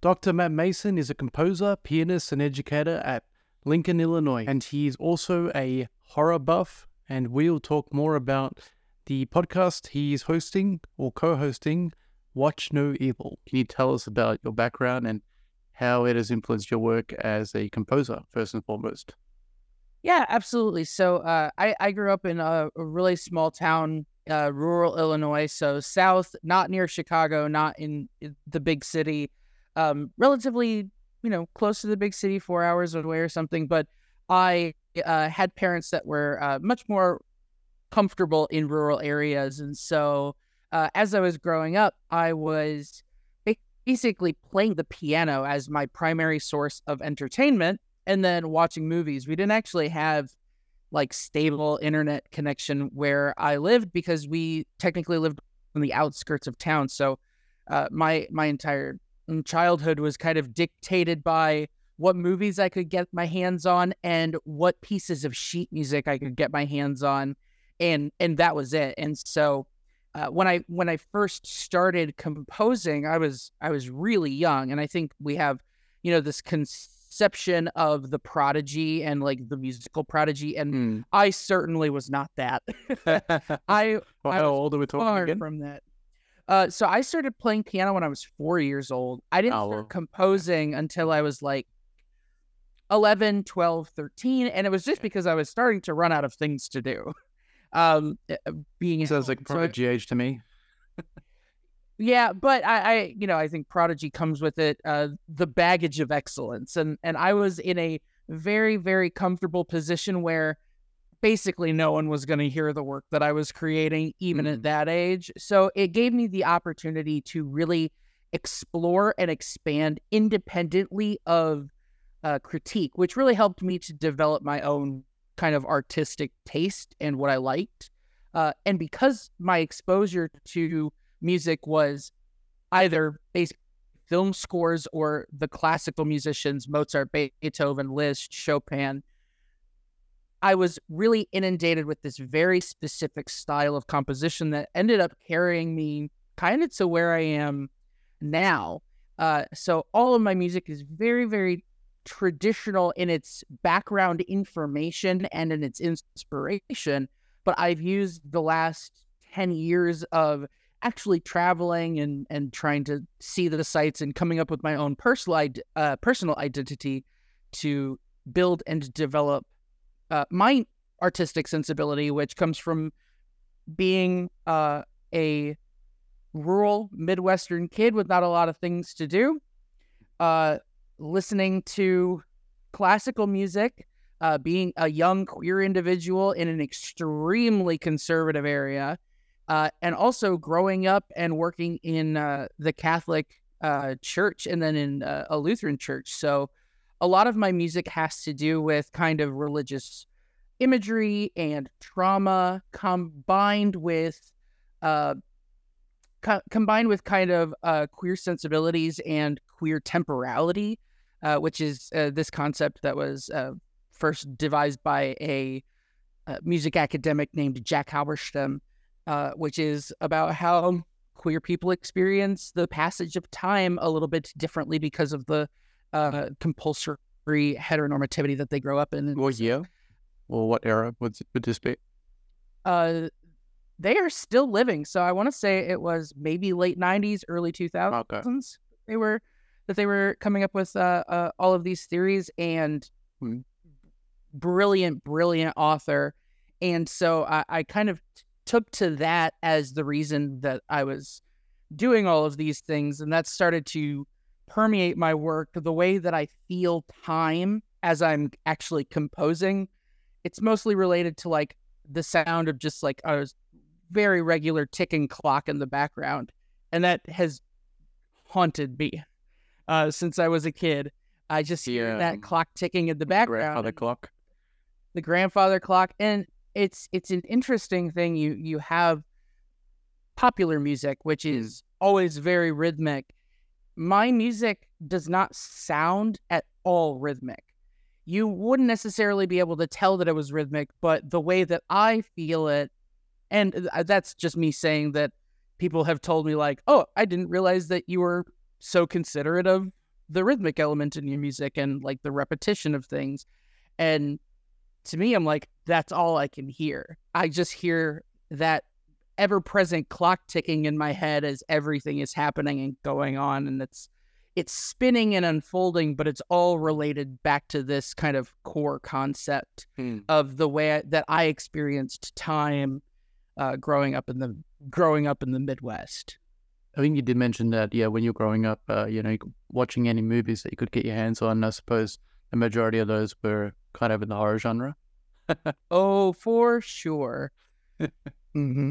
Dr. Matt Mason is a composer, pianist, and educator at Lincoln, Illinois, and he is also a horror buff. And we'll talk more about the podcast he's hosting or co hosting, Watch No Evil. Can you tell us about your background and how it has influenced your work as a composer, first and foremost? Yeah, absolutely. So uh, I, I grew up in a, a really small town, uh, rural Illinois. So south, not near Chicago, not in the big city, um, relatively, you know, close to the big city, four hours away or something. But I uh, had parents that were uh, much more comfortable in rural areas. And so uh, as I was growing up, I was basically playing the piano as my primary source of entertainment and then watching movies. We didn't actually have like stable internet connection where I lived because we technically lived on the outskirts of town. So uh, my my entire childhood was kind of dictated by what movies I could get my hands on and what pieces of sheet music I could get my hands on, and and that was it. And so uh, when I when I first started composing, I was I was really young, and I think we have you know this. Conception of the prodigy and like the musical prodigy, and mm. I certainly was not that. I well, how old are we talking again? From that, uh, so I started playing piano when I was four years old. I didn't oh, start composing until I was like 11, 12, 13. And it was just because I was starting to run out of things to do. Um, eh, uh, being sounds like prodigy so age to me. Yeah, but I, I, you know, I think Prodigy comes with it uh, the baggage of excellence, and and I was in a very very comfortable position where basically no one was going to hear the work that I was creating, even mm-hmm. at that age. So it gave me the opportunity to really explore and expand independently of uh, critique, which really helped me to develop my own kind of artistic taste and what I liked. Uh, and because my exposure to music was either basic film scores or the classical musicians Mozart, Beethoven, Liszt, Chopin. I was really inundated with this very specific style of composition that ended up carrying me kind of to where I am now. Uh, so all of my music is very, very traditional in its background information and in its inspiration. But I've used the last 10 years of actually traveling and and trying to see the sites and coming up with my own personal uh, personal identity to build and develop uh, my artistic sensibility, which comes from being uh, a rural Midwestern kid with not a lot of things to do, uh, listening to classical music, uh, being a young queer individual in an extremely conservative area, uh, and also growing up and working in uh, the Catholic uh, church and then in uh, a Lutheran church. So a lot of my music has to do with kind of religious imagery and trauma combined with uh, co- combined with kind of uh, queer sensibilities and queer temporality, which is this concept that was first devised by a music academic named Jack Halberstam uh, which is about how queer people experience the passage of time a little bit differently because of the uh, compulsory heteronormativity that they grow up in. Well, yeah. Well, what era would, would this be? Uh, they are still living. So I want to say it was maybe late '90s, early 2000s. Okay. They were that they were coming up with uh, uh, all of these theories and hmm. brilliant, brilliant author. And so I, I kind of took to that as the reason that I was doing all of these things. And that started to permeate my work the way that I feel time as I'm actually composing. It's mostly related to like the sound of just like a very regular ticking clock in the background. And that has haunted me uh, since I was a kid. I just hear that clock ticking in the background. Grandfather clock. The grandfather clock. And it's it's an interesting thing. You you have popular music, which hmm. is always very rhythmic. My music does not sound at all rhythmic. You wouldn't necessarily be able to tell that it was rhythmic, but the way that I feel it, and uh, that's just me saying that people have told me like, "Oh, I didn't realize that you were so considerate of the rhythmic element in your music and like the repetition of things. And to me, I'm like, that's all I can hear. I just hear that ever present clock ticking in my head as everything is happening and going on. And it's, it's spinning and unfolding, but it's all related back to this kind of core concept Hmm. of the way I, that I experienced time uh, growing up in the growing up in the Midwest. I think you did mention that, yeah, when you're growing up, uh, you know, watching any movies that you could get your hands on, I suppose the majority of those were kind of in the horror genre. Oh, for sure. hmm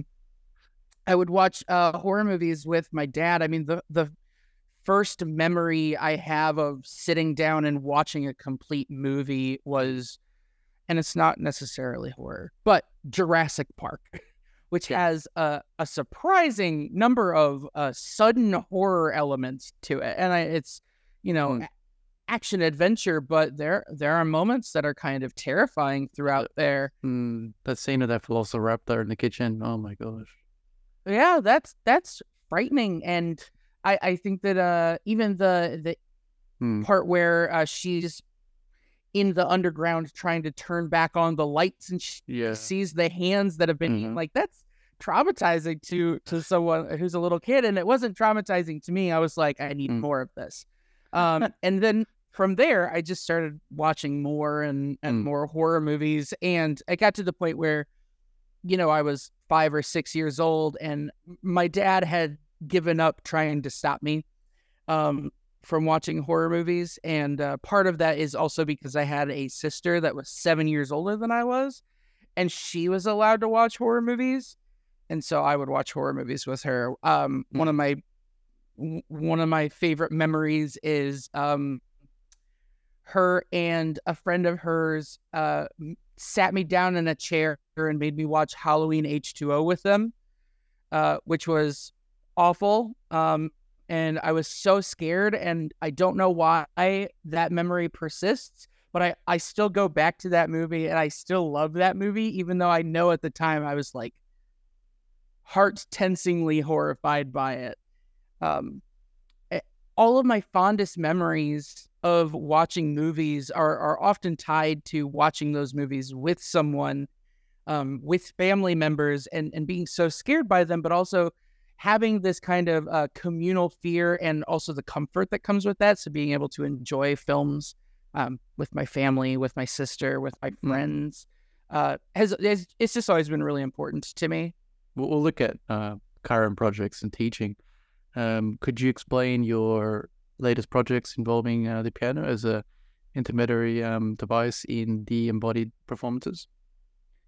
I would watch uh, horror movies with my dad. I mean, the the first memory I have of sitting down and watching a complete movie was, and it's not necessarily horror, but Jurassic Park, which Yeah. has a, a surprising number of uh, sudden horror elements to it, and I, it's you know. A- Action adventure, but there there are moments that are kind of terrifying throughout there. Mm, that scene of that velociraptor in the kitchen. Oh my gosh. Yeah that's that's frightening and i i think that uh even the the Hmm. part where uh she's in the underground trying to turn back on the lights and she Yeah. sees the hands that have been Mhm. like that's traumatizing to to someone who's a little kid and it wasn't traumatizing to me i was like i need Mm. more of this um and then from there i just started watching more and and Mm. more horror movies and i got to the point where you know i was five or six years old and my dad had given up trying to stop me um from watching horror movies and uh, part of that is also because i had a sister that was seven years older than i was and she was allowed to watch horror movies and so i would watch horror movies with her. Um one of my one of my favorite memories is um her and a friend of hers uh sat me down in a chair and made me watch Halloween H2O with them uh which was awful um and I was so scared and I don't know why that memory persists but I I still go back to that movie and I still love that movie even though I know at the time I was like heart tensingly horrified by it. Um all of my fondest memories of watching movies are are often tied to watching those movies with someone um with family members and and being so scared by them but also having this kind of uh, communal fear and also the comfort that comes with that. So being able to enjoy films um, with my family with my sister with my friends uh, has, has it's just always been really important to me. We'll, we'll look at uh, current projects and teaching. Um, could you explain your latest projects involving uh, the piano as a intermediary um, device in the embodied performances?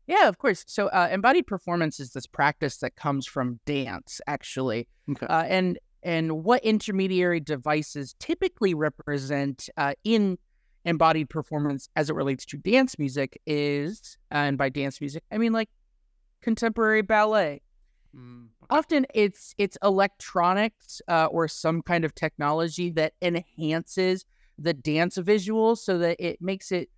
Yeah, of course. So, uh, embodied performance is this practice that comes from dance, actually, Okay. uh, and and what intermediary devices typically represent uh, in embodied performance as it relates to dance music is, and by dance music, I mean like contemporary ballet. Often, it's it's electronics uh, or some kind of technology that enhances the dance visual so that it makes it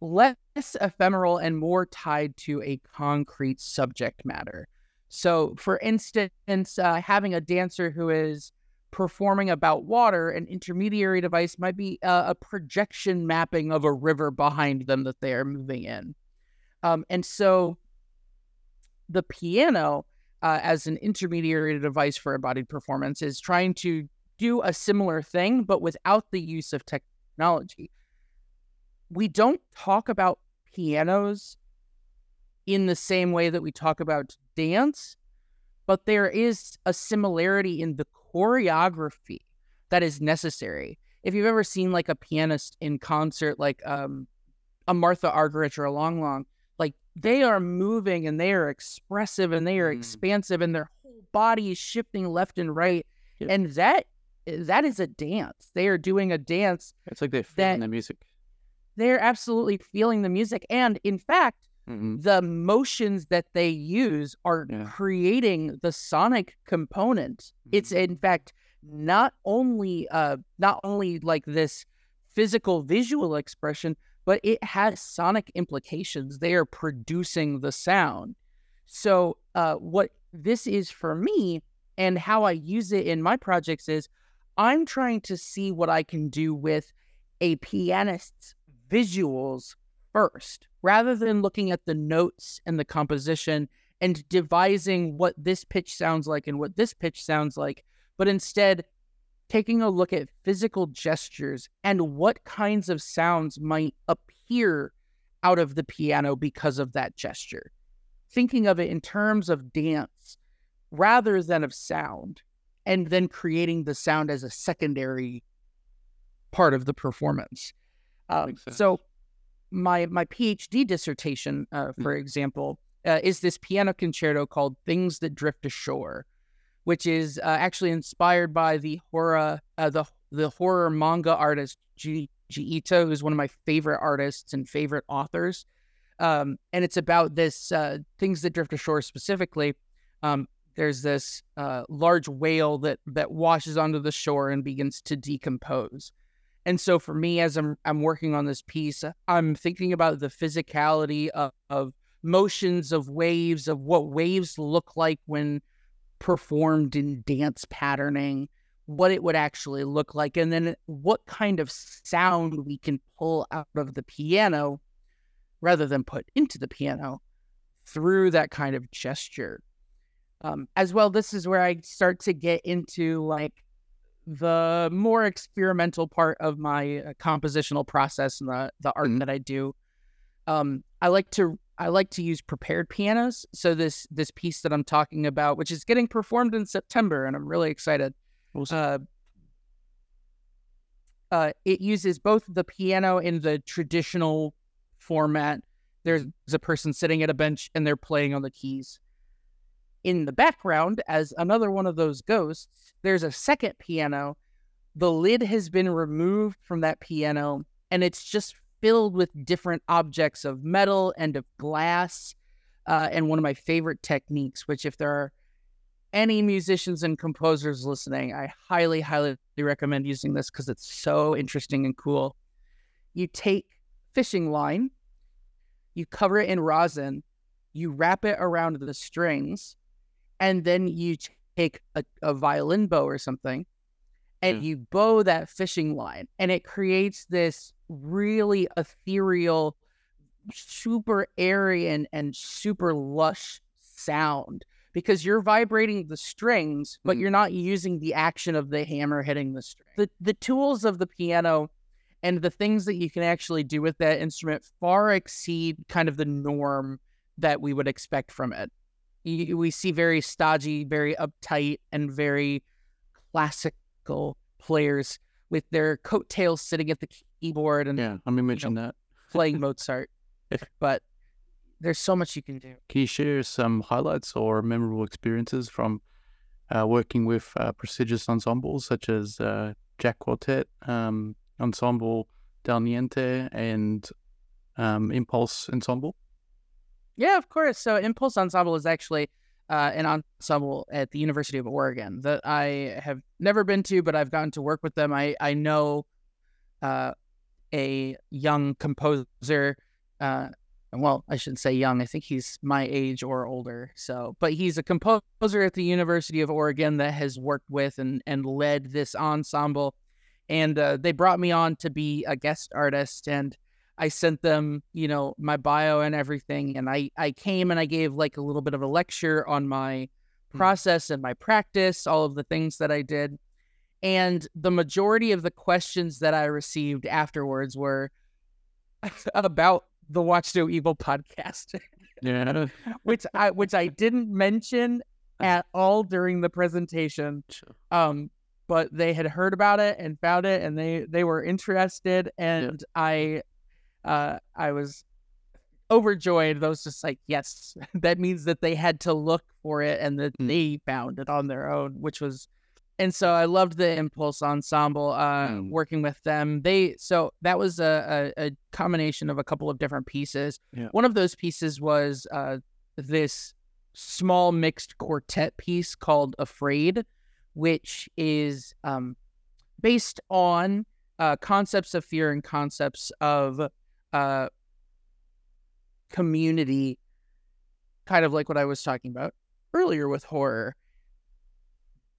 less ephemeral and more tied to a concrete subject matter. So, for instance, uh, having a dancer who is performing about water, an intermediary device might be uh, a projection mapping of a river behind them that they are moving in. Um, and so, the piano, uh, as an intermediary device for embodied performance, is trying to do a similar thing, but without the use of technology we don't talk about pianos in the same way that we talk about dance, but there is a similarity in the choreography that is necessary. If you've ever seen like a pianist in concert, like um, a Martha Argerich or a Lang Lang, they are moving and they are expressive and they are Mm. expansive and their whole body is shifting left and right, and that that is a dance. They are doing a dance It's like they're feeling the music. they're absolutely feeling the music. And in fact, Mm-hmm. the motions that they use are Yeah. creating the sonic component. It's Mhm. in fact not only uh not only like this physical visual expression, but it has sonic implications. They are producing the sound. So uh what this is for me and how I use it in my projects is I'm trying to see what I can do with a pianist's visuals first, rather than looking at the notes and the composition and devising what this pitch sounds like and what this pitch sounds like, but instead taking a look at physical gestures and what kinds of sounds might appear out of the piano because of that gesture. Thinking of it in terms of dance rather than of sound, and then creating the sound as a secondary part of the performance. Um, so, my my PhD dissertation, uh, Mm. for example, uh, is this piano concerto called "Things That Drift Ashore," which is uh, actually inspired by the horror uh, the the horror manga artist Junji Ito, who's one of my favorite artists and favorite authors. Um, and it's about this uh, things that drift ashore specifically. Um, there's this uh, large whale that that washes onto the shore and begins to decompose. And so for me, as I'm I'm working on this piece, I'm thinking about the physicality of, of motions of waves, of what waves look like when performed in dance patterning, what it would actually look like, and then what kind of sound we can pull out of the piano rather than put into the piano through that kind of gesture. Um, as well, this is where I start to get into like the more experimental part of my uh, compositional process and the the art Mhm. that I do. Um, I like to I like to use prepared pianos. So this this piece that I'm talking about, which is getting performed in September, and I'm really excited. Uh, uh, it uses both the piano in the traditional format. There's a person sitting at a bench and they're playing on the keys. In the background, as another one of those ghosts, there's a second piano. The lid has been removed from that piano and it's just filled with different objects of metal and of glass. Uh, and one of my favorite techniques, which, if there are any musicians and composers listening, I highly, highly recommend using this because it's so interesting and cool. You take fishing line, you cover it in rosin, you wrap it around the strings, and then you take a, a violin bow or something and you bow that fishing line, and it creates this really ethereal, super airy, and, and super lush sound because you're vibrating the strings, but Mhm. you're not using the action of the hammer hitting the string. The the tools of the piano and the things that you can actually do with that instrument far exceed kind of the norm that we would expect from it. You, we see very stodgy, very uptight, and very players with their coattails sitting at the keyboard and yeah, I'm imagining that. playing Mozart. But there's so much you can do. Can you share some highlights or memorable experiences from uh, working with uh, prestigious ensembles such as uh, Jack Quartet, um, Ensemble Dal Niente, and um, Impulse Ensemble? Yeah, of course. So Impulse Ensemble is actually uh, an ensemble at the University of Oregon that I have never been to, but I've gotten to work with them. I I know uh, a young composer. Uh, well, I shouldn't say young. I think he's my age or older. So, but he's a composer at the University of Oregon that has worked with and and led this ensemble. And uh, they brought me on to be a guest artist, and I sent them, you know, my bio and everything. And I, I came and I gave like a little bit of a lecture on my Hmm. process and my practice, all of the things that I did. And the majority of the questions that I received afterwards were about the Watch No Evil podcast, Yeah. which I which I didn't mention at all during the presentation. Um, but they had heard about it and found it, and they they were interested, and I, uh, I was overjoyed. I was just like, yes, that means that they had to look for it and that Mm. they found it on their own, which was. And so I loved the Impulse Ensemble, uh, Mm. working with them. They so that was a, a, a combination of a couple of different pieces. Yeah. One of those pieces was uh, this small mixed quartet piece called Afraid, which is um, based on uh, concepts of fear and concepts of uh, community, kind of like what I was talking about earlier with horror.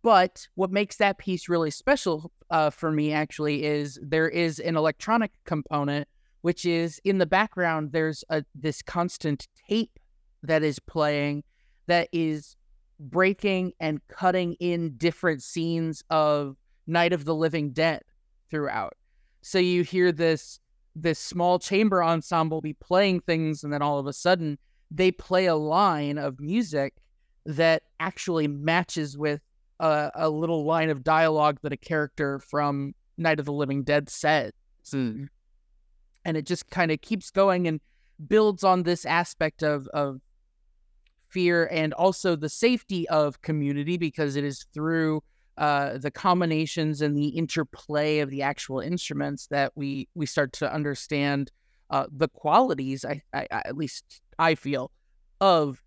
but what makes that piece really special uh, for me actually is there is an electronic component, which is in the background. There's a this constant tape that is playing that is breaking and cutting in different scenes of Night of the Living Dead throughout. So you hear this this small chamber ensemble be playing things, and then all of a sudden they play a line of music that actually matches with a, a little line of dialogue that a character from Night of the Living Dead says. Mm. And it just kind of keeps going and builds on this aspect of, of fear and also the safety of community because it is through uh, the combinations and the interplay of the actual instruments that we we start to understand uh, the qualities. I, I, at least I feel of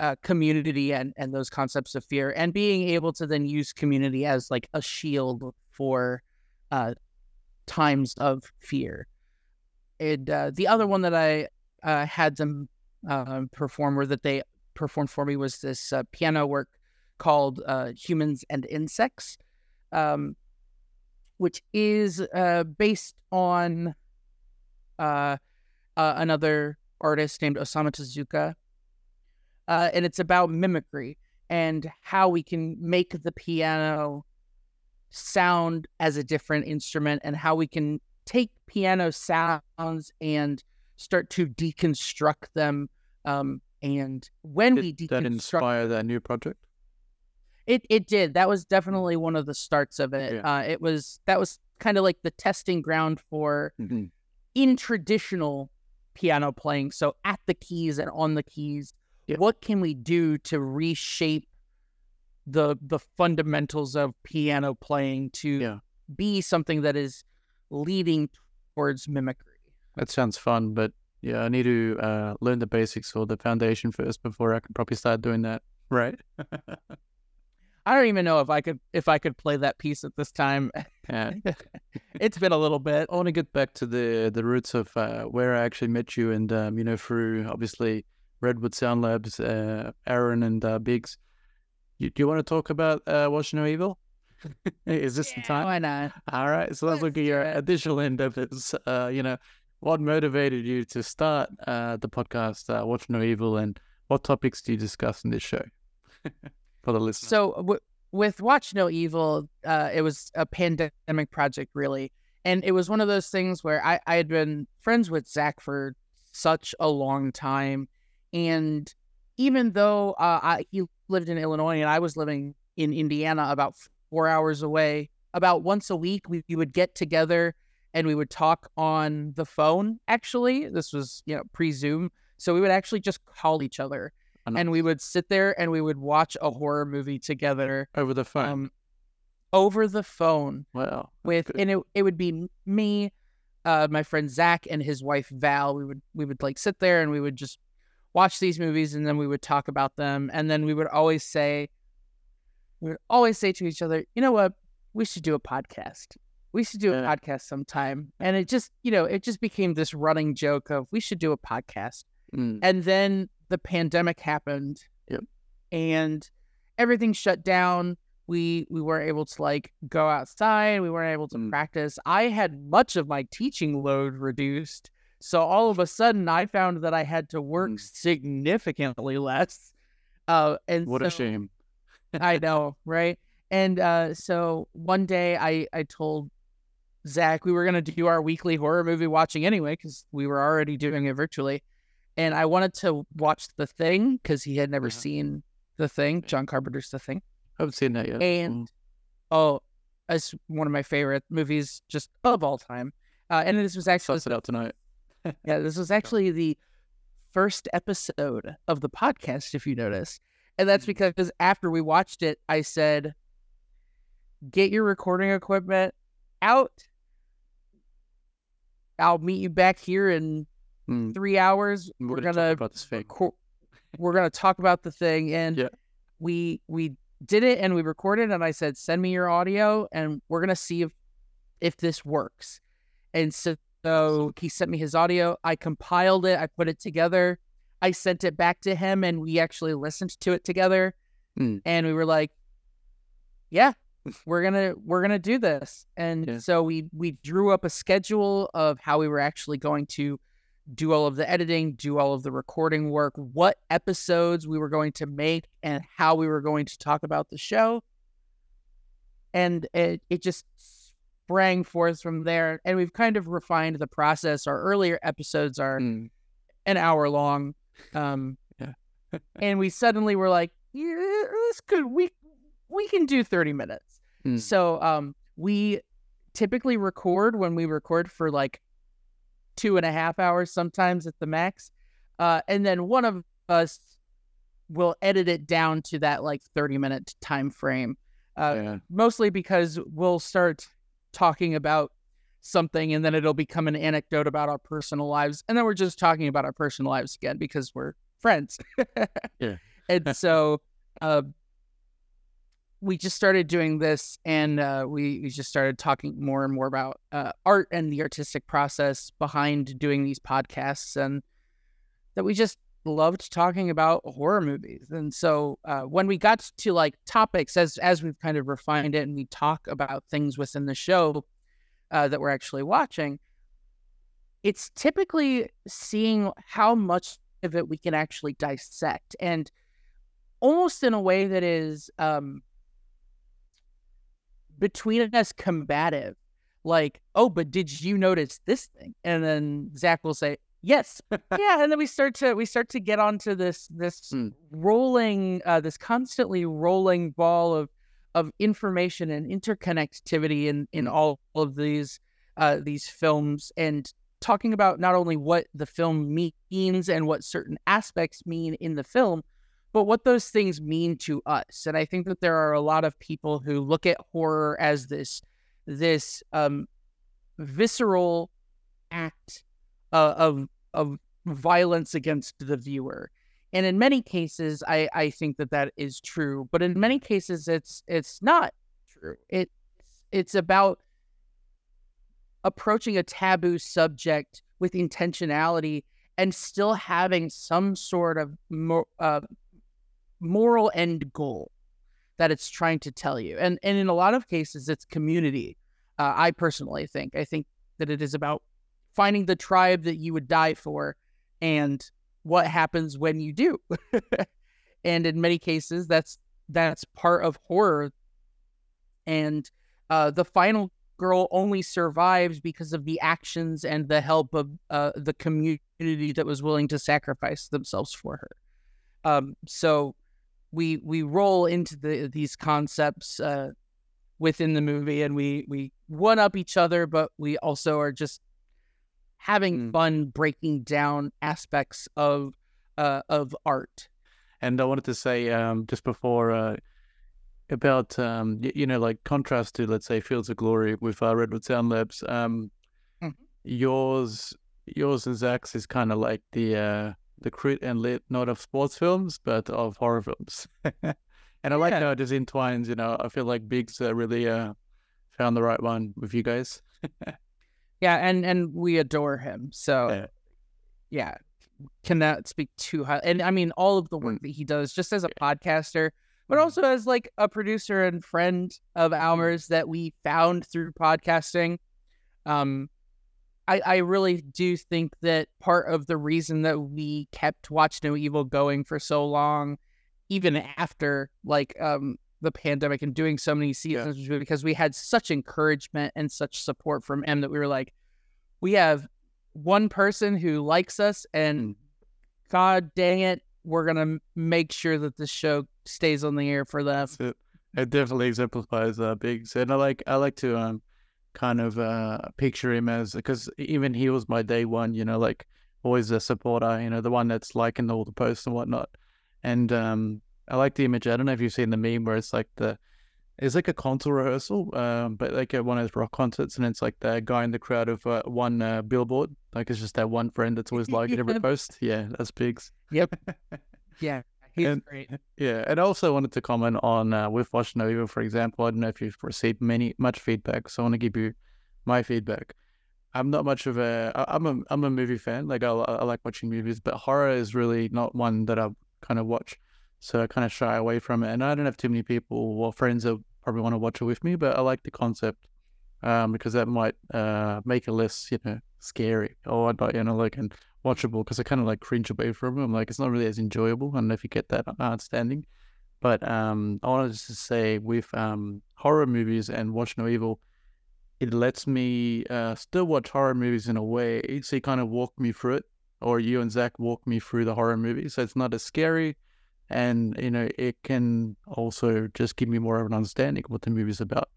uh, community and and those concepts of fear, and being able to then use community as like a shield for uh, times of fear. And uh, the other one that I uh, had them uh, perform or that they performed for me was this piano work called uh, Humans and Insects, um, which is uh, based on uh, uh, another artist named Osamu Tezuka. Uh, and it's about mimicry and how we can make the piano sound as a different instrument and how we can take piano sounds and start to deconstruct them um, and when Did we deconstruct that inspire that new project? It it did. That was definitely one of the starts of it. Yeah. Uh, it was that was kind of like the testing ground for Mhm. in traditional piano playing. So at the keys and on the keys, Yeah. what can we do to reshape the the fundamentals of piano playing to Yeah. be something that is leading towards mimicry? That sounds fun, but yeah, I need to uh, learn the basics or the foundation first before I can probably start doing that. Right? I don't even know if I could if I could play that piece at this time. yeah. it's been a little bit. I want to get back to the the roots of uh, where I actually met you, and um, you know, through obviously Redwood Sound Labs, uh, Aaron and uh, Biggs. You, do you want to talk about uh, Watch No Evil? Is this the time? Why not? All right, so let's Let's look at your it. additional end of it. Uh, you know, what motivated you to start uh, the podcast, uh, Watch No Evil, and what topics do you discuss in this show for the listener? So w- with Watch No Evil, uh, it was a pandemic project, really, and it was one of those things where I, I had been friends with Zach for such a long time, and even though uh, I, he lived in Illinois and I was living in Indiana, about four hours away, about once a week we, we would get together and we would talk on the phone. Actually, this was you know pre Zoom, so we would actually just call each other and we would sit there and we would watch a horror movie together over the phone. um, over the phone wow. with good. and it, it would be me uh, my friend zach and his wife val we would we would like sit there and we would just watch these movies and then we would talk about them and then we would always say we would always say to each other you know what we should do a podcast we should do a Yeah. podcast sometime and it just you know it just became this running joke of we should do a podcast Mm, and then the pandemic happened. Yep. And everything shut down. We we weren't able to like go outside. We weren't able to Mm. practice. I had much of my teaching load reduced. So all of a sudden I found that I had to work Mm. significantly less. Uh and what a shame. I know, right? And uh, so one day I I told Zach we were gonna do our weekly horror movie watching anyway because we were already doing it virtually, and I wanted to watch The Thing because he had never Uh-huh. seen The Thing, John Carpenter's The Thing, I haven't seen that yet. and Mm. oh, it's one of my favorite movies just of all time. Uh, and this was actually Suss it out tonight. yeah, this was actually the first episode of the podcast, if you notice. And that's Mm. because after we watched it, I said, get your recording equipment out. I'll meet you back here in Mm. three hours. We're, We're gonna, about this thing. we're gonna talk about the thing. And Yeah. we we did it and we recorded and I said, send me your audio and we're gonna see if if this works. And so, so he sent me his audio. I compiled it, I put it together, I sent it back to him and we actually listened to it together. Mm. And we were like, yeah, we're gonna we're gonna do this. And Yeah. so we we drew up a schedule of how we were actually going to do all of the editing, do all of the recording work, what episodes we were going to make, and how we were going to talk about the show. And it it just sprang forth from there. And we've kind of refined the process. Our earlier episodes are Mm. an hour long. Um, and we suddenly were like, yeah, this could we we can do 30 minutes. Mm. So um we typically record when we record for like two and a half hours sometimes at the max. Uh and then one of us will edit it down to that like 30 minute time frame. Uh yeah. mostly because we'll start talking about something and then it'll become an anecdote about our personal lives and then we're just talking about our personal lives again because we're friends Yeah. and so uh, we just started doing this and uh, we, we just started talking more and more about uh, art and the artistic process behind doing these podcasts and that we just loved talking about horror movies. And so uh, when we got to like topics as as we've kind of refined it and we talk about things within the show uh, that we're actually watching it's typically seeing how much of it we can actually dissect and almost in a way that is um between us combative like oh but did you notice this thing and then zach will say yes yeah and then we start to we start to get onto this this Hmm. rolling uh this constantly rolling ball of of information and interconnectivity in in Hmm. all of these uh these films and talking about not only what the film means and what certain aspects mean in the film but what those things mean to us and i think that there are a lot of people who look at horror as this this um visceral act uh, of of violence against the viewer and in many cases i i think that that is true but in many cases it's it's not true. It it's about approaching a taboo subject with intentionality and still having some sort of uh, moral end goal that it's trying to tell you. And and in a lot of cases it's community uh, i personally think. I think that it is about finding the tribe that you would die for and what happens when you do. And in many cases that's that's part of horror. And uh, the final girl only survives because of the actions and the help of uh, the community that was willing to sacrifice themselves for her. Um, so we we roll into the these concepts uh, within the movie and we we one up each other but we also are just having Mm. fun breaking down aspects of uh, of art And I wanted to say um, just before uh, about um, y- you know like contrast to let's say Fields of Glory with uh, Redwood Sound Labs. Um, Mhm. Yours, yours and Zach's is kind of like the uh, the crit and lit, not of sports films, but of horror films. and I like how it just entwines. You know, I feel like Biggs uh, really uh, found the right one with you guys. yeah and and we adore him so Yeah. yeah cannot speak too high and i mean all of the work that he does just as a podcaster but Mhm. also as like a producer and friend of ours that we found through podcasting um I, I really do think that part of the reason that we kept Watch No Evil going for so long, even after like um the pandemic and doing so many seasons, was because we had such encouragement and such support from M that we were like, we have one person who likes us, and Mm. God dang it, we're gonna make sure that this show stays on the air for them. It. It definitely exemplifies uh, Biggs, and I like I like to um kind of uh picture him as because even he was my day one, you know, like always a supporter, you know, the one that's liking all the posts and whatnot. And um I like the image. I don't know if you've seen the meme where it's like the it's like a concert rehearsal, um, but like at one of those rock concerts, and it's like the guy in the crowd of uh, one uh, billboard. Like it's just that one friend that's always liking every post. Yeah, that's Biggs. Yep. Yeah, he's And- great. Yeah, and I also wanted to comment on uh, with Watch No Evil, for example. I don't know if you've received many much feedback, so I want to give you my feedback. I'm not much of a. I'm a I'm a movie fan. Like I, I like watching movies, but horror is really not one that I kind of watch. So I kind of shy away from it, and I don't have too many people or friends that probably want to watch it with me, but I like the concept um, because that might uh, make it less, you know, scary or not, you know, like and watchable because I kind of like cringe away from it. I'm like, it's not really as enjoyable. I don't know if you get that understanding. But um, I wanted to say with um, horror movies and Watch No Evil, it lets me uh, still watch horror movies in a way. So you kind of walk me through it, or you and Zach walk me through the horror movie. So it's not as scary. And, you know, it can also just give me more of an understanding of what the movie's about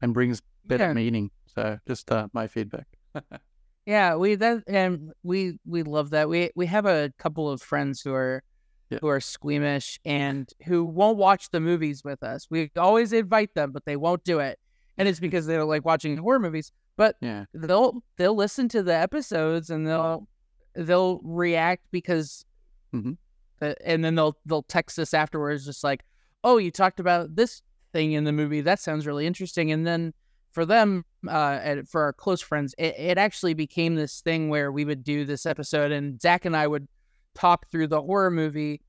and brings better yeah. meaning. So just uh, my feedback. yeah, we that and we we love that. We we have a couple of friends who are yeah. who are squeamish and who won't watch the movies with us. We always invite them, but they won't do it. And it's because they're like watching horror movies. But yeah. they'll they'll listen to the episodes and they'll they'll react because mm-hmm. and then they'll they'll text us afterwards just like, "Oh, you talked about this thing in the movie. That sounds really interesting." And then for them, uh, and for our close friends, it, it actually became this thing where we would do this episode, and Zach and I would talk through the horror movie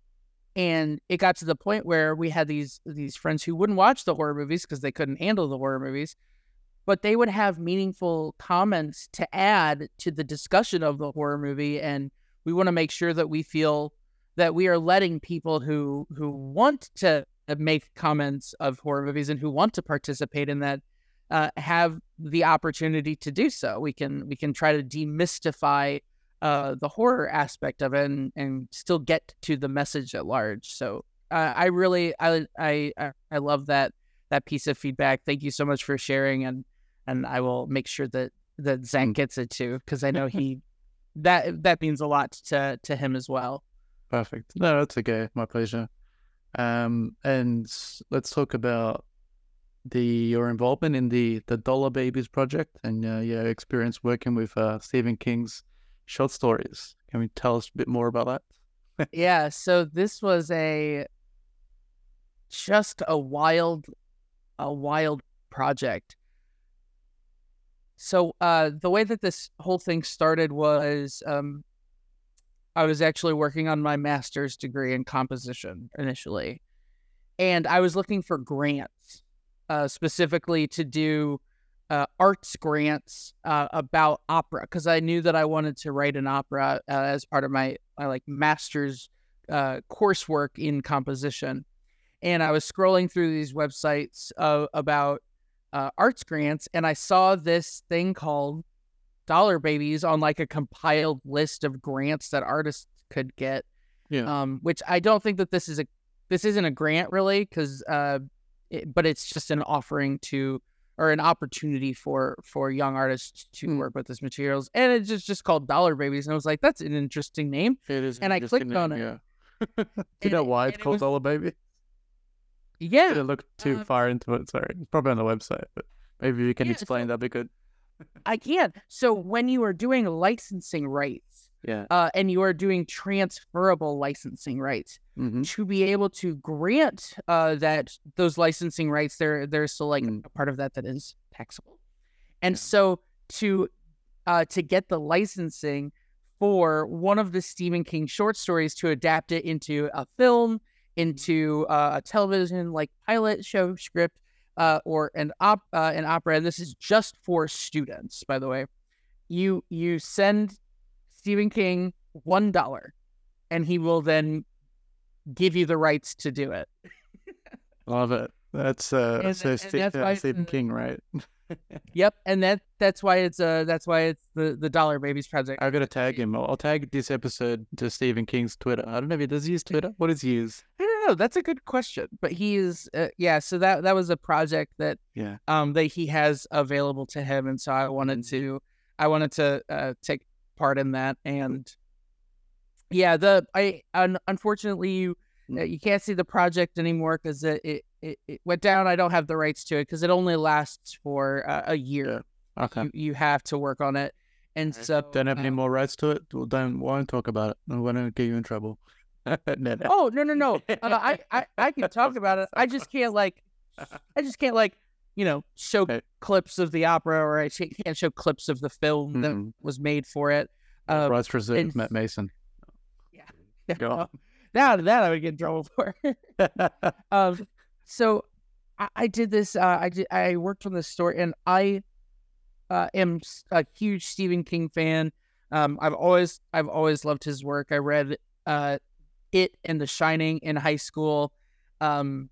and it got to the point where we had these these friends who wouldn't watch the horror movies because they couldn't handle the horror movies but they would have meaningful comments to add to the discussion of the horror movie and we want to make sure that we feel that we are letting people who who want to make comments of horror movies and who want to participate in that uh, have the opportunity to do so we can we can try to demystify uh, the horror aspect of it and, and still get to the message at large. So uh, I really I, I I love that that piece of feedback. Thank you so much for sharing and and I will make sure that that Zach mm. gets it too because I know he that that means a lot to to him as well. Perfect. No, that's okay. My pleasure. Um, and let's talk about the your involvement in the the Dollar Babies project and uh, your experience working with uh, Stephen King's short stories. Can we tell us a bit more about that? yeah, so this was a just a wild a wild project. So uh the way that this whole thing started was um I was actually working on my master's degree in composition initially. And I was looking for grants uh specifically to do uh, arts grants uh, about opera because I knew that I wanted to write an opera uh, as part of my, my like master's uh, coursework in composition. And I was scrolling through these websites about uh, arts grants, and I saw this thing called Dollar Babies on like a compiled list of grants that artists could get. Yeah. Um, which I don't think that this is a this isn't a grant really because uh, it, but it's just an offering to or an opportunity for for young artists to mm. work with this materials and it's just just called dollar babies and i was like that's an interesting name it is and i clicked name, on it. yeah. Do you know why it's called it was, dollar baby? Yeah I didn't look too uh, far into it sorry. It's probably on the website but maybe you can yeah, explain so, that'd be good. I can. So when you are doing licensing rights yeah. Uh, and you are doing transferable licensing rights mm-hmm. to be able to grant uh, that those licensing rights. There, there's still like mm. a part of that that is taxable, and yeah. so to uh, to get the licensing for one of the Stephen King short stories to adapt it into a film, into uh, a television like pilot show script, uh, or an op uh, an opera. And this is just for students, by the way. You you send Stephen King one dollar, and he will then give you the rights to do it. Love it. That's uh, and, so and St- that's Stephen King, right? yep, and that that's why it's uh that's why it's the the Dollar Babies project. I gotta tag him. I'll, I'll tag this episode to Stephen King's Twitter. I don't know if he does use Twitter. What does he use? I don't know. That's a good question. But he is uh, yeah. So that that was a project that yeah um that he has available to him, and so I wanted to I wanted to uh, take part in that. And yeah, the I un, unfortunately you uh, mm. you can't see the project anymore because it, it, it it went down. I don't have the rights to it because it only lasts for uh, a year. Okay, you, you, have to work on it, and so don't have any more rights to it. Well, don't won't talk about it. I want to get you in trouble. no, no. Oh no no no! Uh, I, I I can talk about it. I just can't like I just can't like you know, show okay. clips of the opera, or I can't show clips of the film mm-hmm. that was made for it. Um, Bryce and, Matt Mason. Yeah. Go on. Now that I would get in trouble for. um, so I, I did this. Uh, I did. I worked on this story, and I uh, am a huge Stephen King fan. Um, I've always I've always loved his work. I read uh, it and The Shining in high school. Um,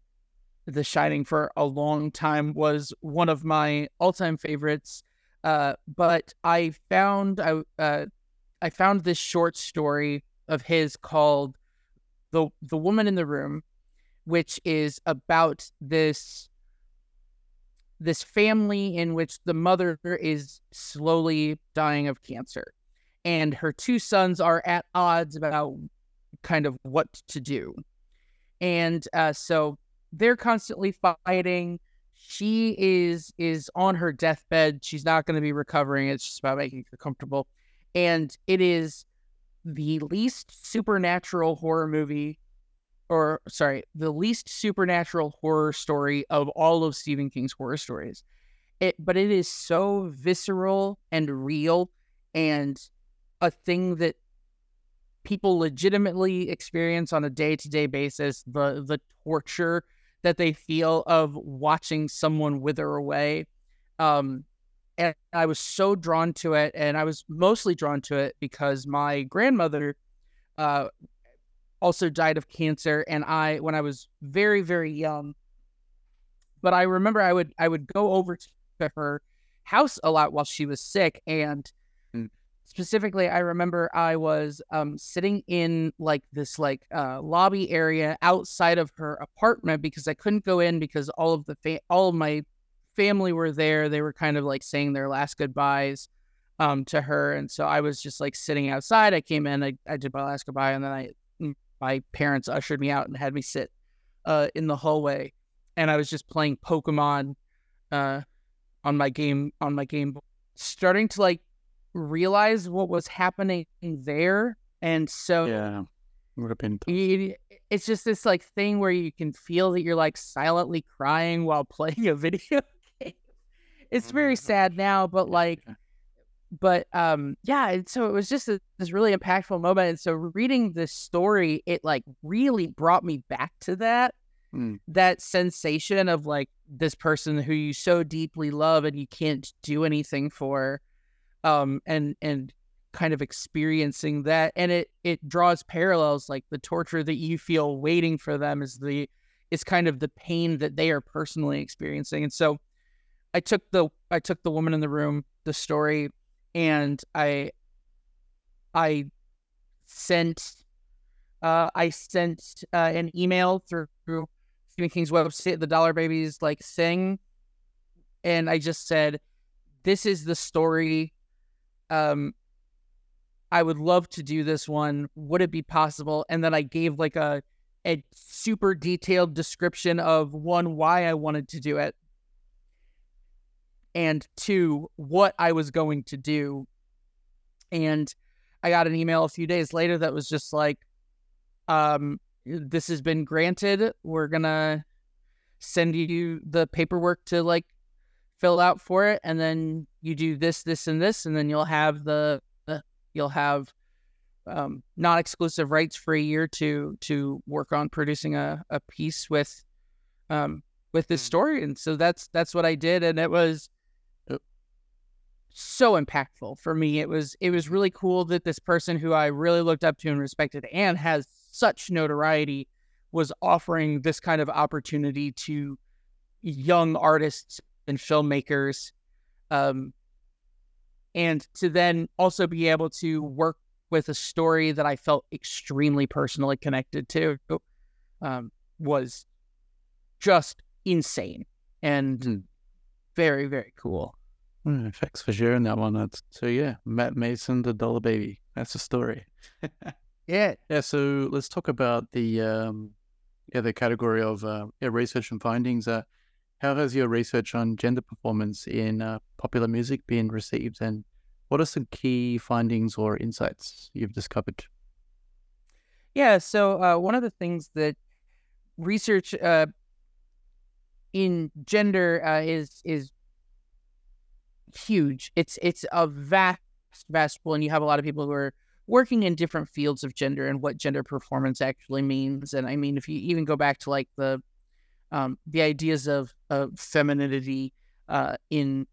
the Shining for a long time was one of my all-time favorites. Uh, but I found I uh, I found this short story of his called the the Woman in the Room, which is about this this family in which the mother is slowly dying of cancer and her two sons are at odds about kind of what to do and uh, so they're constantly fighting. She is is on her deathbed. She's not going to be recovering. It's just about making her comfortable. And it is the least supernatural horror movie or sorry, the least supernatural horror story of all of Stephen King's horror stories. It, but it is so visceral and real and a thing that people legitimately experience on a day-to-day basis. The the torture that they feel of watching someone wither away um and I was so drawn to it and I was mostly drawn to it because my grandmother uh also died of cancer and I when I was very very young but I remember I would I would go over to her house a lot while she was sick and. Specifically I remember I was um, sitting in like this like uh, lobby area outside of her apartment because I couldn't go in because all of the fa- all of my family were there. They were kind of like saying their last goodbyes um, to her and so I was just like sitting outside. I came in I, I did my last goodbye and then I my parents ushered me out and had me sit uh, in the hallway, and I was just playing Pokemon uh, on my game on my game, starting to like realize what was happening there, and so yeah, would have been. It, it's just this like thing where you can feel that you're like silently crying while playing a video game. It's very mm-hmm. sad now, but like but um yeah and so it was just a, this really impactful moment and so reading this story it like really brought me back to that mm. that sensation of like this person who you so deeply love and you can't do anything for um and and kind of experiencing that and it it draws parallels like the torture that you feel waiting for them is the is kind of the pain that they are personally experiencing and so i took the i took the woman in the room the story and I I sent uh, I sent uh, an email through, through Stephen King's website, the Dollar Babies like thing, and I just said, "This is the story. Um, I would love to do this one. Would it be possible?" And then I gave like a a super detailed description of one why I wanted to do it, and two, what I was going to do. And I got an email a few days later that was just like, um, this has been granted. We're gonna send you the paperwork to like fill out for it, and then you do this, this, and this, and then you'll have the, the you'll have um, non-exclusive rights for a year to to work on producing a, a piece with um, with this mm. story. And so that's that's what I did, and it was so impactful for me. It was it was really cool that this person who I really looked up to and respected and has such notoriety was offering this kind of opportunity to young artists and filmmakers um, and to then also be able to work with a story that I felt extremely personally connected to um, was just insane and mm. very very cool. Mm, thanks for sharing that one. That's, so yeah, Matt Mason, the Dollar Baby. That's the story. yeah. Yeah. So let's talk about the um, yeah the category of uh, yeah, research and findings. Uh, how has your research on gender performance in uh, popular music been received, and what are some key findings or insights you've discovered? Yeah. So uh, one of the things that research uh, in gender uh, is is huge. It's it's a vast, vast pool, and you have a lot of people who are working in different fields of gender and what gender performance actually means. And I mean, if you even go back to like the um, the ideas of, of femininity uh, in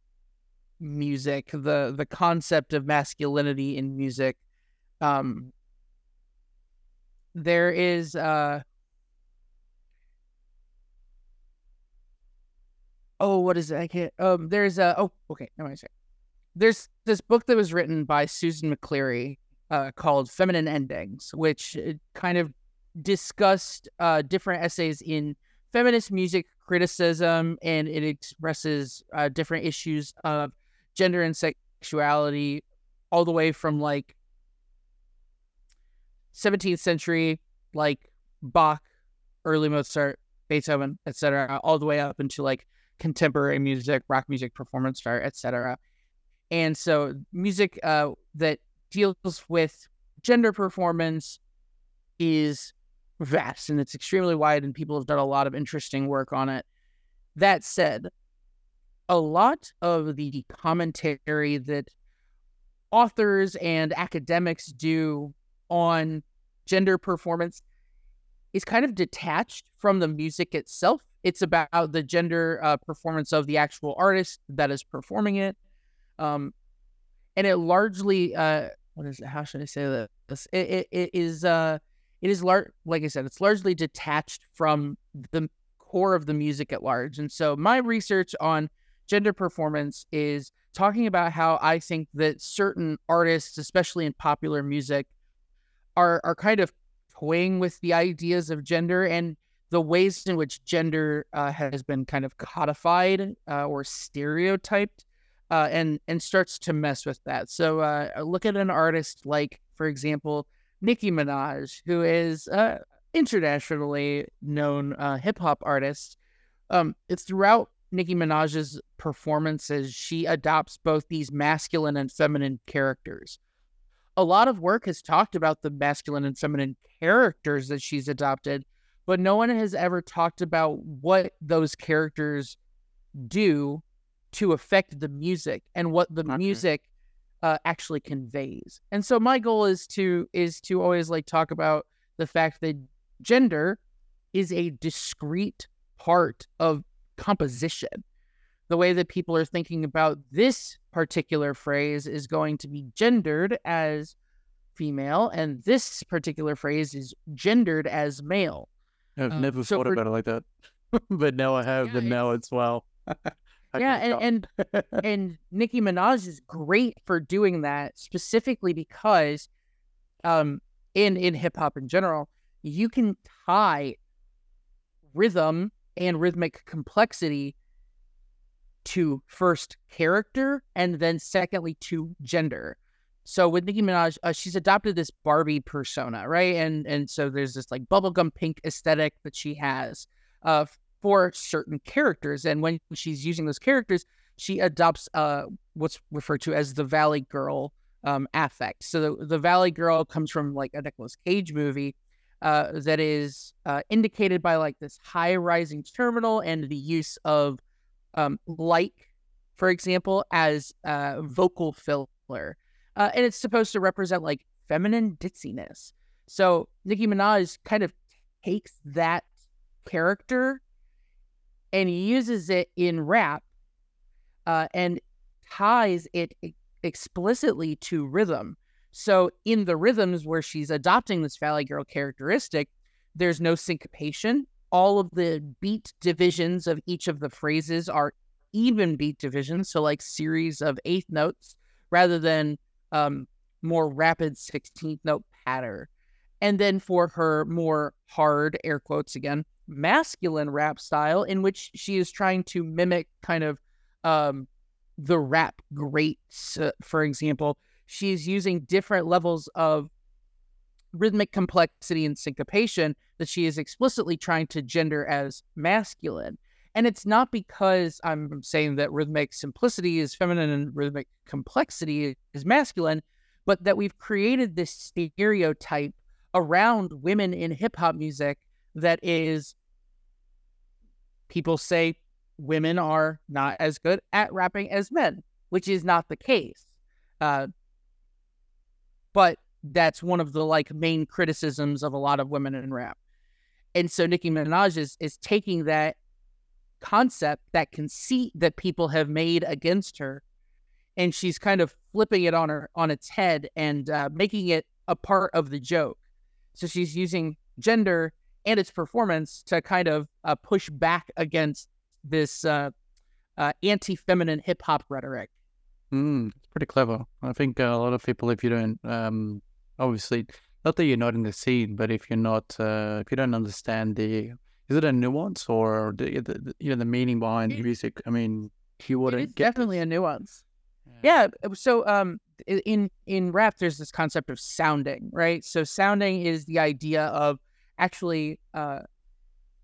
music, the the concept of masculinity in music. Um, there is uh, oh, what is it? I can't. Um, there's a oh, okay. No, I say there's this book that was written by Susan McClary uh, called Feminine Endings, which uh, kind of discussed uh, different essays in feminist music criticism, and it expresses uh, different issues of gender and sexuality, all the way from like 17th century, like Bach, early Mozart, Beethoven, etc., all the way up into like contemporary music, rock music, performance art, etc. And so, music uh, that deals with gender performance is vast and it's extremely wide, and people have done a lot of interesting work on it. That said, a lot of the commentary that authors and academics do on gender performance is kind of detached from the music itself. It's about the gender uh, performance of the actual artist that is performing it. Um, and it largely, uh, what is it? How should I say this? It, it, it is, uh, it is lar- like I said, it's largely detached from the core of the music at large. And so my research on gender performance is talking about how I think that certain artists, especially in popular music, are are kind of toying with the ideas of gender and the ways in which gender uh, has been kind of codified uh, or stereotyped, uh, and and starts to mess with that. So uh, look at an artist like, for example, Nicki Minaj, who is uh, internationally known uh, hip hop artist. Um, it's throughout Nicki Minaj's performances, she adopts both these masculine and feminine characters. A lot of work has talked about the masculine and feminine characters that she's adopted, but no one has ever talked about what those characters do to affect the music and what the okay. music uh, actually conveys. And so my goal is to is to always like talk about the fact that gender is a discrete part of composition. The way that people are thinking about this particular phrase is going to be gendered as female, and this particular phrase is gendered as male. I've um, never so thought for... about it like that, but now I have, yeah, and now it's yeah, and and, and Nicki Minaj is great for doing that specifically because, um, in in hip hop in general, you can tie rhythm and rhythmic complexity to first character and then secondly to gender. So with Nicki Minaj, uh, she's adopted this Barbie persona, right? And and so there's this like bubblegum pink aesthetic that she has uh, for certain characters, and when she's using those characters, she adopts uh, what's referred to as the Valley Girl um, affect. So the, the Valley Girl comes from like a Nicolas Cage movie, uh, that is uh, indicated by like this high rising terminal and the use of um, like, for example, as uh, vocal filler. Uh, and it's supposed to represent like feminine ditziness. So Nicki Minaj kind of takes that character and uses it in rap uh, and ties it explicitly to rhythm. So in the rhythms where she's adopting this Valley Girl characteristic, there's no syncopation. All of the beat divisions of each of the phrases are even beat divisions, so like series of eighth notes rather than um, more rapid 16th note pattern. And then for her more hard, air quotes again, masculine rap style, in which she is trying to mimic kind of um, the rap greats, uh, for example, she's using different levels of rhythmic complexity and syncopation that she is explicitly trying to gender as masculine. And it's not because I'm saying that rhythmic simplicity is feminine and rhythmic complexity is masculine, but that we've created this stereotype around women in hip hop music that is people say women are not as good at rapping as men, which is not the case. Uh, but that's one of the like main criticisms of a lot of women in rap. And so Nicki Minaj is, is taking that concept, that conceit that people have made against her, and she's kind of flipping it on her on its head and uh, making it a part of the joke. So she's using gender and its performance to kind of uh, push back against this uh, uh anti-feminine hip hop rhetoric. Mm, it's pretty clever. I think uh, a lot of people, if you don't, um, obviously, not that you're not in the scene, but if you're not, uh, if you don't understand the, is it a nuance or the, the you know the meaning behind it, music? I mean, you wouldn't get definitely this. a nuance. Yeah. yeah. So, um, in in rap, there's this concept of sounding, right? So, sounding is the idea of actually uh,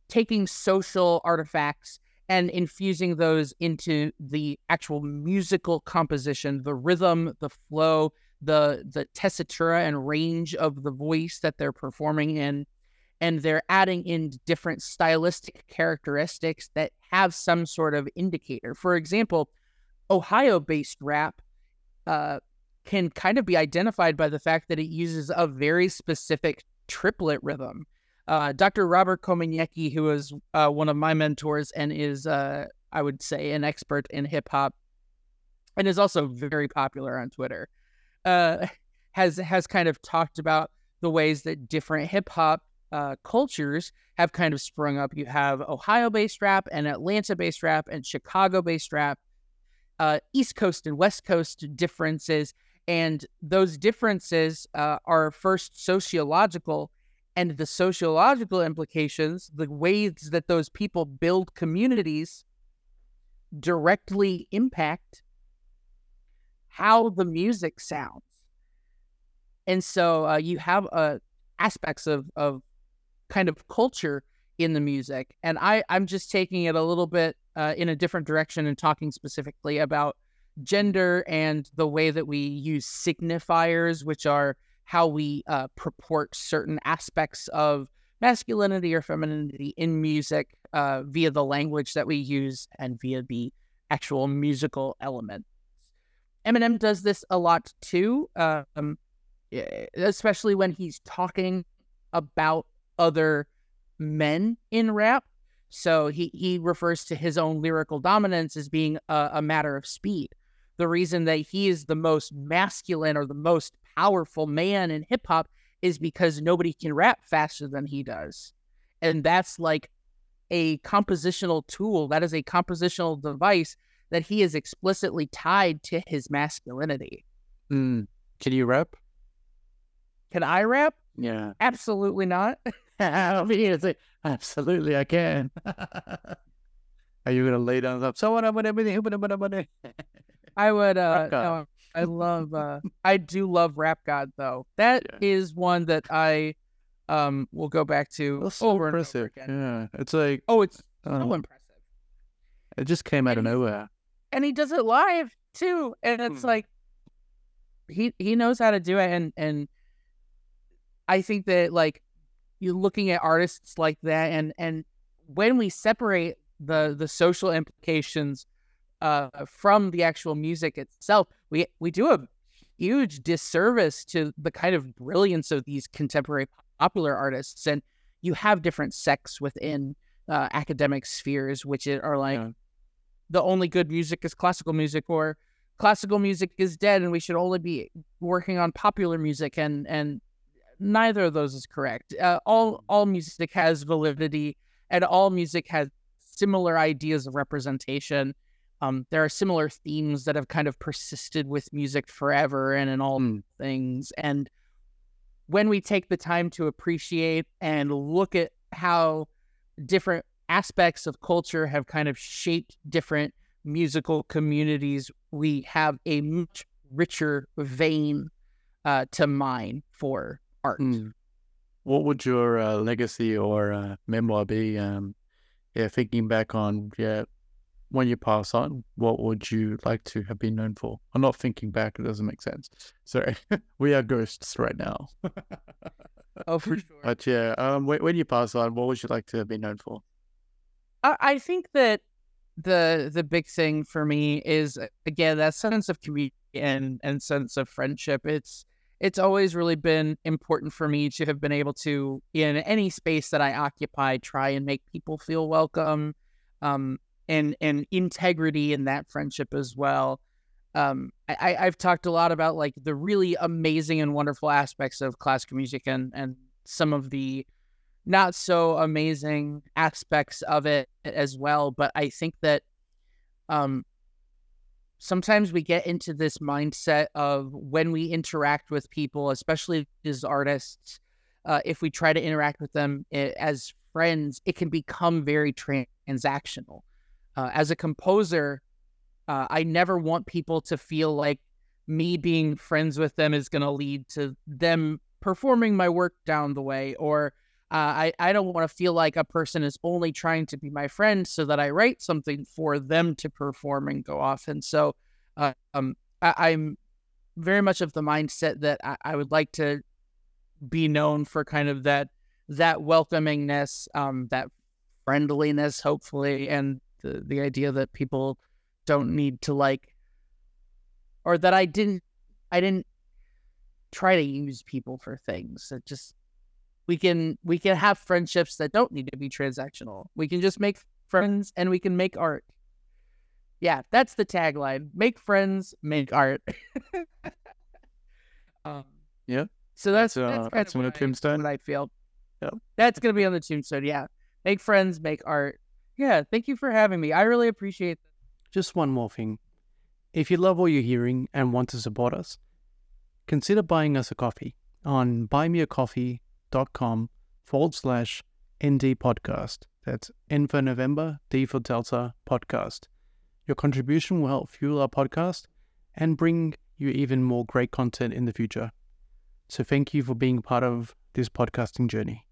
taking social artifacts and infusing those into the actual musical composition, the rhythm, the flow, the the tessitura and range of the voice that they're performing in, and they're adding in different stylistic characteristics that have some sort of indicator. For example, Ohio-based rap uh, can kind of be identified by the fact that it uses a very specific triplet rhythm. Uh, Dr. Robert Komaniecki, who is uh, one of my mentors and is, uh, I would say, an expert in hip hop, and is also very popular on Twitter, uh, has has kind of talked about the ways that different hip hop uh, cultures have kind of sprung up. You have Ohio-based rap and Atlanta-based rap and Chicago-based rap, uh, East Coast and West Coast differences, and those differences are first sociological and the sociological implications, the ways that those people build communities directly impact how the music sounds. And so uh, you have uh, aspects of, of kind of culture in the music. And I, I'm just taking it a little bit uh, in a different direction and talking specifically about gender and the way that we use signifiers, which are how we uh, purport certain aspects of masculinity or femininity in music uh, via the language that we use and via the actual musical element. Eminem does this a lot too, um, especially when he's talking about other men in rap. So he, he refers to his own lyrical dominance as being a, a matter of speed. The reason that he is the most masculine or the most powerful man in hip hop is because nobody can rap faster than he does. And that's like a compositional tool. That is a compositional device that he is explicitly tied to his masculinity. Mm. Can you rap? Can I rap? Yeah. Absolutely not. absolutely I can. Are you gonna lay down up? So what? I would. Uh, no, I love uh I do love Rap God though. That yeah. is one that I um will go back to That's so over impressive. and over again. Yeah. It's like Oh, it's so impressive. It just came out and of nowhere. And he does it live too. And it's hmm. like he he knows how to do it and and I think that like you're looking at artists like that and and when we separate the the social implications uh, from the actual music itself, we we do a huge disservice to the kind of brilliance of these contemporary popular artists. And you have different sects within uh, academic spheres, which are like yeah. the only good music is classical music, or classical music is dead, and we should only be working on popular music. And and neither of those is correct. Uh, all all music has validity, and all music has similar ideas of representation um, there are similar themes that have kind of persisted with music forever and in all mm. things. And when we take the time to appreciate and look at how different aspects of culture have kind of shaped different musical communities, we have a much richer vein uh, to mine for art. Mm. What would your uh, legacy or uh, memoir be? Um, yeah, thinking back on yeah when you pass on, what would you like to have been known for? I'm not thinking back; it doesn't make sense. Sorry, we are ghosts right now. oh, for sure. But yeah, um, when, when you pass on, what would you like to have been known for? I, I think that the the big thing for me is again that sense of community and and sense of friendship. It's it's always really been important for me to have been able to in any space that I occupy try and make people feel welcome um, and and integrity in that friendship as well. Um, I, I've talked a lot about like the really amazing and wonderful aspects of classical music and and some of the not so amazing aspects of it as well. But I think that um, sometimes we get into this mindset of when we interact with people, especially as artists, uh, if we try to interact with them eh, as friends, it can become very transactional. Uh, as a composer, uh, I never want people to feel like me being friends with them is going to lead to them performing my work down the way, or uh, I I don't want to feel like a person is only trying to be my friend so that I write something for them to perform and go off. And so, uh, um, I, am very much of the mindset that I, I would like to be known for kind of that that welcomingness, um, that friendliness, hopefully, and the the idea that people don't need to like, or that I didn't I didn't try to use people for things. It just we can we can have friendships that don't need to be transactional. We can just make friends and we can make art. Yeah, that's the tagline. Make friends, make art. um, yeah. So that's that's, uh, that's, that's on the tombstone. What I feel. Yeah. That's gonna be on the tombstone. Yeah. Make friends, make art. Yeah. Thank you for having me. I really appreciate that. Just one more thing. If you love what you're hearing and want to support us, consider buying us a coffee on buymeacoffee.com forward slash ND podcast. That's N for November, D for Delta podcast. Your contribution will help fuel our podcast and bring you even more great content in the future. So thank you for being part of this podcasting journey.